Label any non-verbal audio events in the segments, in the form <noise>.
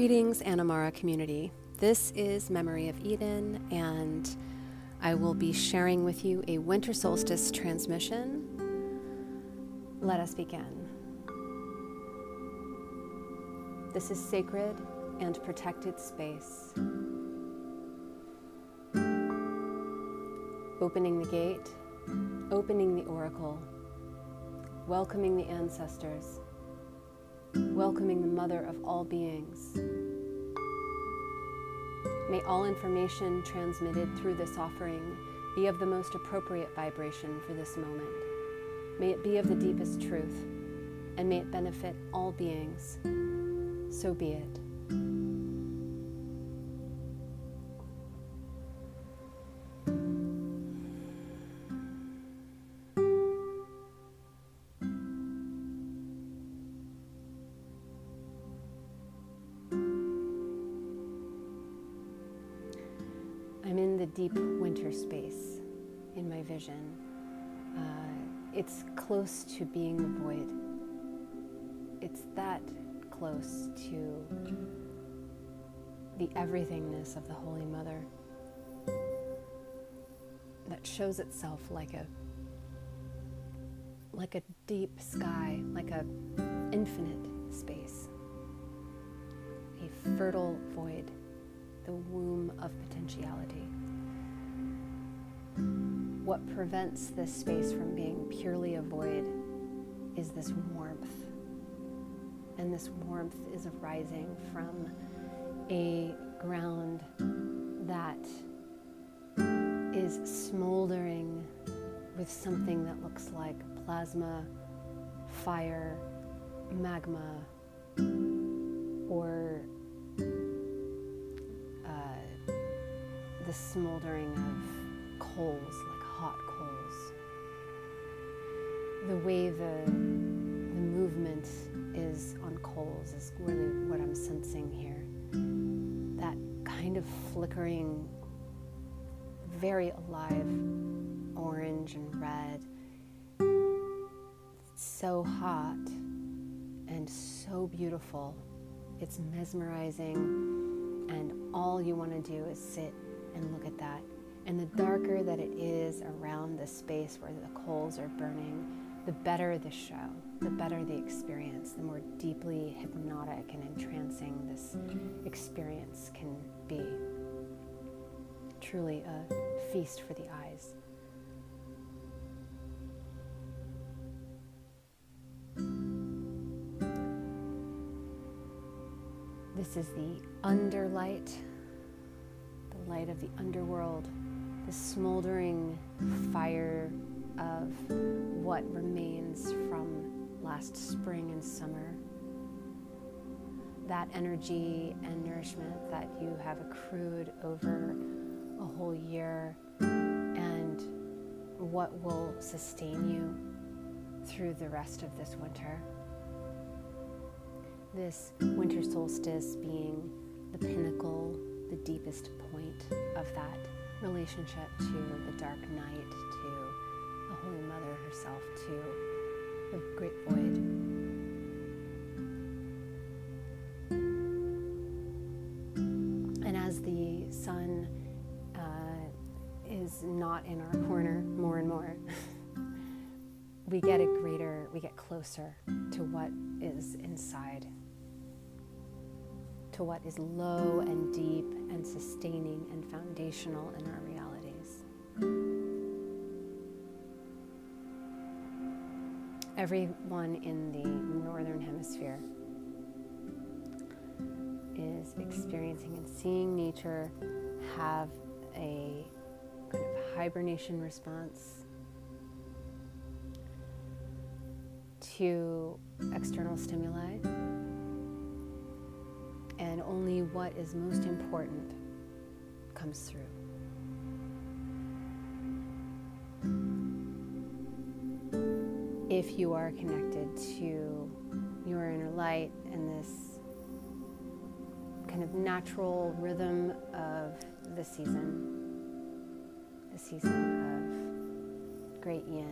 Greetings, Animara community. This is Memorie Ov Eden, and I will be sharing with you a winter solstice transmission. Let us begin. This is sacred and protected space. Opening the gate, opening the oracle, welcoming the ancestors welcoming the mother of all beings. May all information transmitted through this offering be of the most appropriate vibration for this moment. May it be of the deepest truth, and may it benefit all beings. So be it. Deep winter space in my vision. Uh, it's close to being a void. It's that close to the everythingness of the Holy Mother that shows itself like a like a deep sky, like a infinite space, a fertile void, the womb of potentiality what prevents this space from being purely a void is this warmth. And this warmth is arising from a ground that is smoldering with something that looks like plasma, fire, magma, or uh, the smoldering of coals The way the, the movement is on coals is really what I'm sensing here. That kind of flickering, very alive orange and red. so hot and so beautiful. It's mesmerizing, and all you want to do is sit and look at that and the darker that it is around the space where the coals are burning, the better the show, the better the experience, the more deeply hypnotic and entrancing this experience can be. Truly a feast for the eyes. This is the underlight, the light of the underworld the smoldering fire of what remains from last spring and summer. That energy and nourishment that you have accrued over a whole year, and what will sustain you through the rest of this winter. This winter solstice being the pinnacle, the deepest point of that relationship to the dark night, Herself, to the great void. And as the sun uh, is not in our corner more and more, <laughs> we get a greater, we get closer to what is inside to what is low and deep and sustaining and foundational in our realities. Everyone in the Northern Hemisphere is experiencing and seeing nature have a kind of hibernation response to external stimuli and only what is most important comes through. If you are connected to your inner light and this kind of natural rhythm of the season, the season of great yin.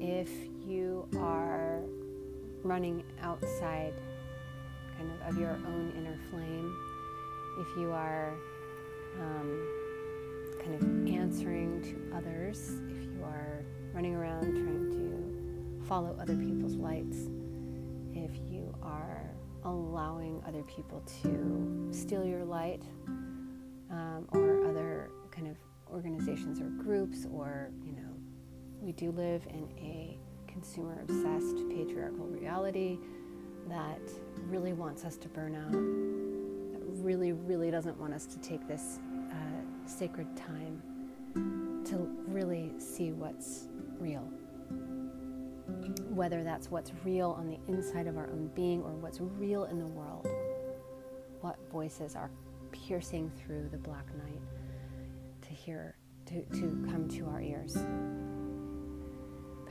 If you are running outside kind of of your own inner flame, if you are um, kind of answering to others, if you are running around trying to follow other people's lights, if you are allowing other people to steal your light um, or other kind of organizations or groups, or, you know, we do live in a consumer obsessed patriarchal reality that really wants us to burn out, really, really doesn't want us to take this uh, sacred time to really see what's real. Whether that's what's real on the inside of our own being or what's real in the world, what voices are piercing through the black night to hear, to, to come to our ears.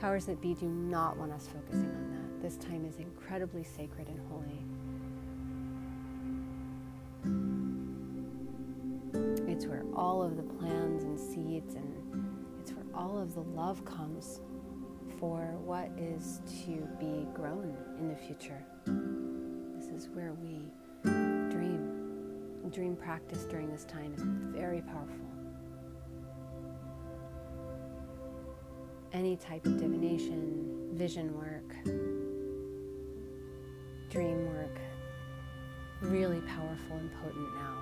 Powers that be do not want us focusing on that. This time is incredibly sacred and holy. It's where all of the plans and seeds and it's where all of the love comes for what is to be grown in the future. This is where we dream. Dream practice during this time is very powerful. any type of divination, vision work, dream work, really powerful and potent now.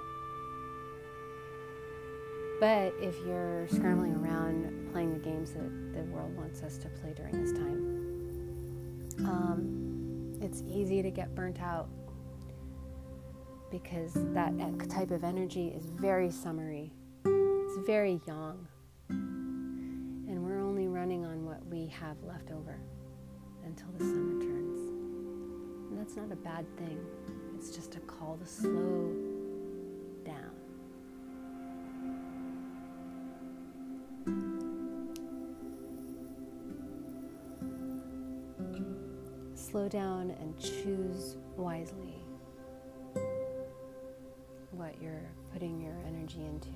But if you're scrambling around playing the games that the world wants us to play during this time, um, it's easy to get burnt out because that type of energy is very summery, it's very young. And we're only running on what we have left over until the summer turns. And that's not a bad thing, it's just a call to slow Slow down and choose wisely what you're putting your energy into.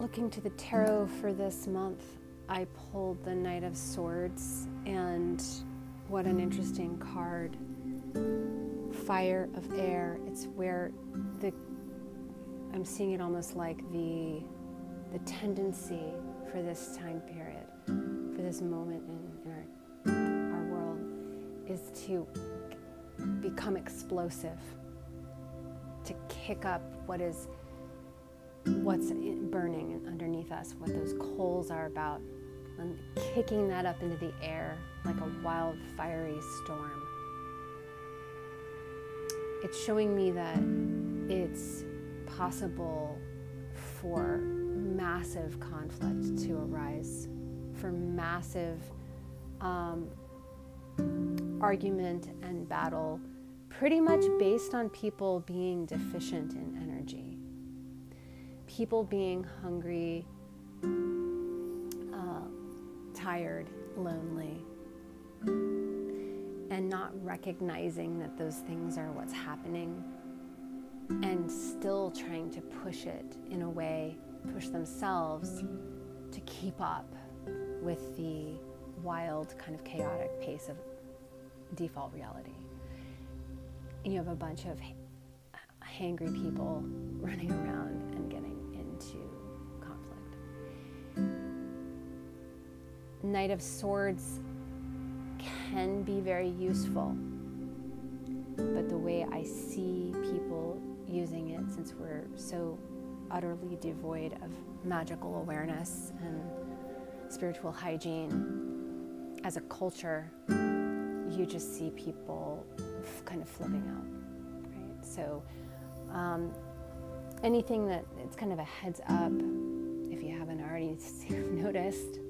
looking to the tarot for this month, I pulled the Knight of Swords, and what an interesting card. Fire of air. It's where the I'm seeing it almost like the the tendency for this time period, for this moment in, in our, our world, is to become explosive, to kick up what is what's burning underneath us, what those coals are about, and kicking that up into the air like a wild, fiery storm. It's showing me that it's possible for massive conflict to arise, for massive um, argument and battle, pretty much based on people being deficient in energy. People being hungry, uh, tired, lonely, and not recognizing that those things are what's happening and still trying to push it in a way, push themselves to keep up with the wild, kind of chaotic pace of default reality. And You have a bunch of hangry people <laughs> running around and getting into conflict. Knight of Swords can be very useful, but the way I see people using it, since we're so utterly devoid of magical awareness and spiritual hygiene as a culture, you just see people kind of flipping out, right? So, um, anything that it's kind of a heads up, if you haven't already <laughs> noticed,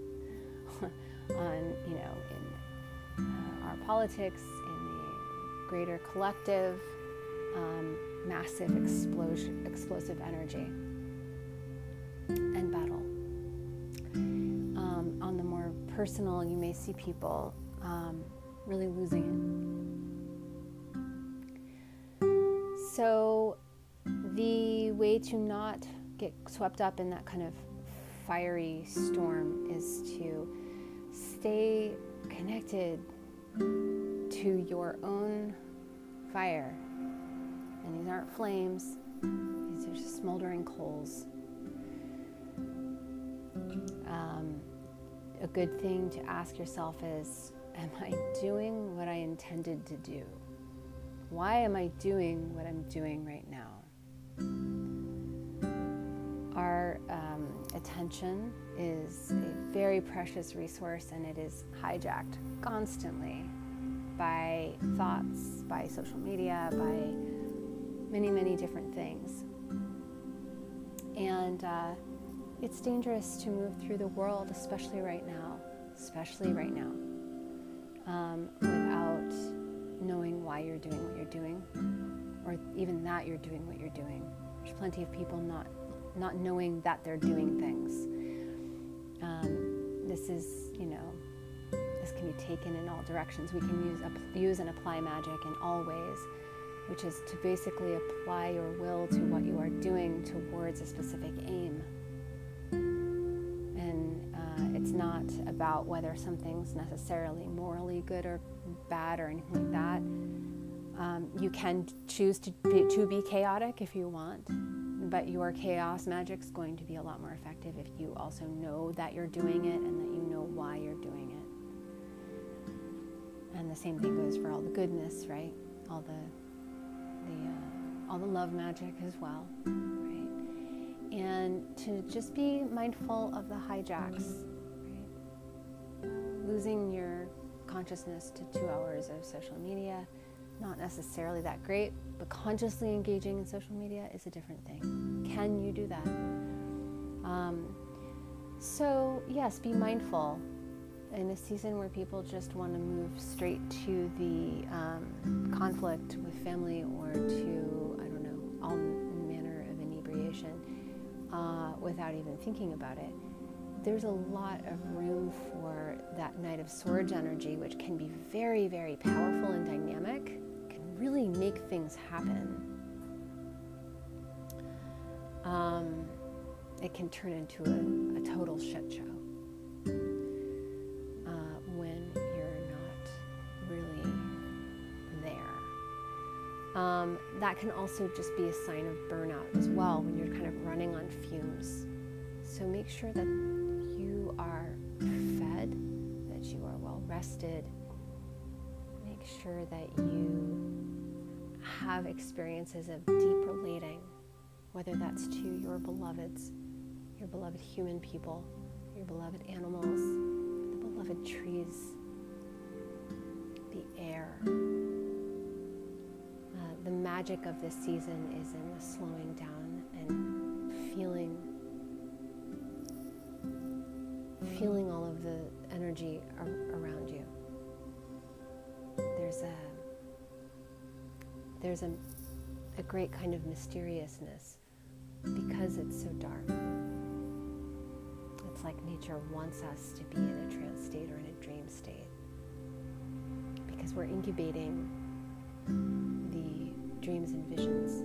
<laughs> on, you know, in uh, our politics, in the greater collective, um, massive explosion, explosive energy personal, you may see people um, really losing it. So, the way to not get swept up in that kind of fiery storm is to stay connected to your own fire. And these aren't flames, these are just smoldering coals. A good thing to ask yourself is Am I doing what I intended to do? Why am I doing what I'm doing right now? Our um, attention is a very precious resource and it is hijacked constantly by thoughts, by social media, by many, many different things. And uh, it's dangerous to move through the world, especially right now, especially right now, um, without knowing why you're doing what you're doing, or even that you're doing what you're doing. There's plenty of people not not knowing that they're doing things. Um, this is, you know, this can be taken in all directions. We can use use and apply magic in all ways, which is to basically apply your will to what you are doing towards a specific aim. Not about whether something's necessarily morally good or bad or anything like that. Um, you can choose to be, to be chaotic if you want, but your chaos magic is going to be a lot more effective if you also know that you're doing it and that you know why you're doing it. And the same thing goes for all the goodness, right? All the the uh, all the love magic as well, right? And to just be mindful of the hijacks? Losing your consciousness to two hours of social media not necessarily that great, but consciously engaging in social media is a different thing. Can you do that? Um, so, yes, be mindful in a season where people just want to move straight to the um, conflict with family or to, I don't know, all manner of inebriation uh, without even thinking about it. There's a lot of room for that Knight of Swords energy, which can be very, very powerful and dynamic can really make things happen. Um, it can turn into a, a total shit show uh, when you're not really there. Um, that can also just be a sign of burnout as well when you're kind of running on fumes. So make sure that you are fed, that you are well rested. Make sure that you have experiences of deep relating, whether that's to your beloveds, your beloved human people, your beloved animals, the beloved trees, the air. Uh, the magic of this season is in the slowing energy ar- around you. There's a there's a, a great kind of mysteriousness because it's so dark. It's like nature wants us to be in a trance state or in a dream state because we're incubating the dreams and visions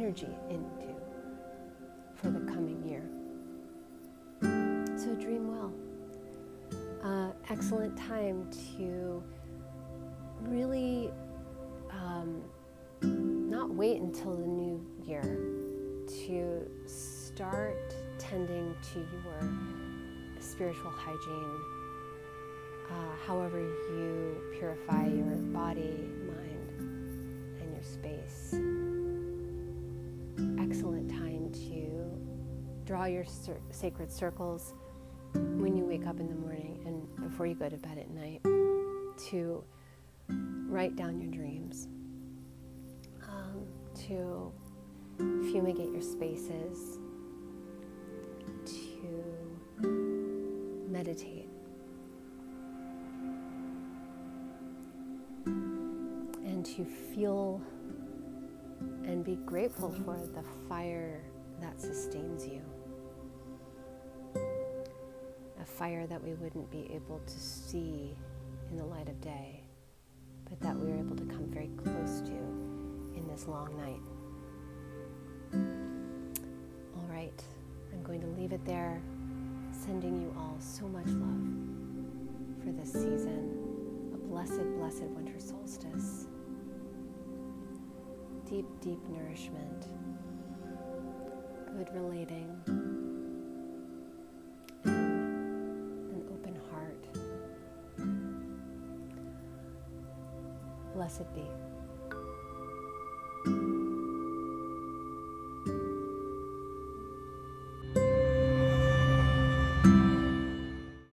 energy into for the coming year. So dream well uh, excellent time to really um, not wait until the new year to start tending to your spiritual hygiene, uh, however you purify your body, mind, and your space. Excellent time to draw your cir- sacred circles when you wake up in the morning and before you go to bed at night to write down your dreams, um, to fumigate your spaces, to meditate. And to feel and be grateful for the fire that sustains you. A fire that we wouldn't be able to see in the light of day, but that we are able to come very close to in this long night. All right, I'm going to leave it there, sending you all so much love for this season. A blessed, blessed winter solstice deep, deep nourishment, good relating, and an open heart. Blessed be.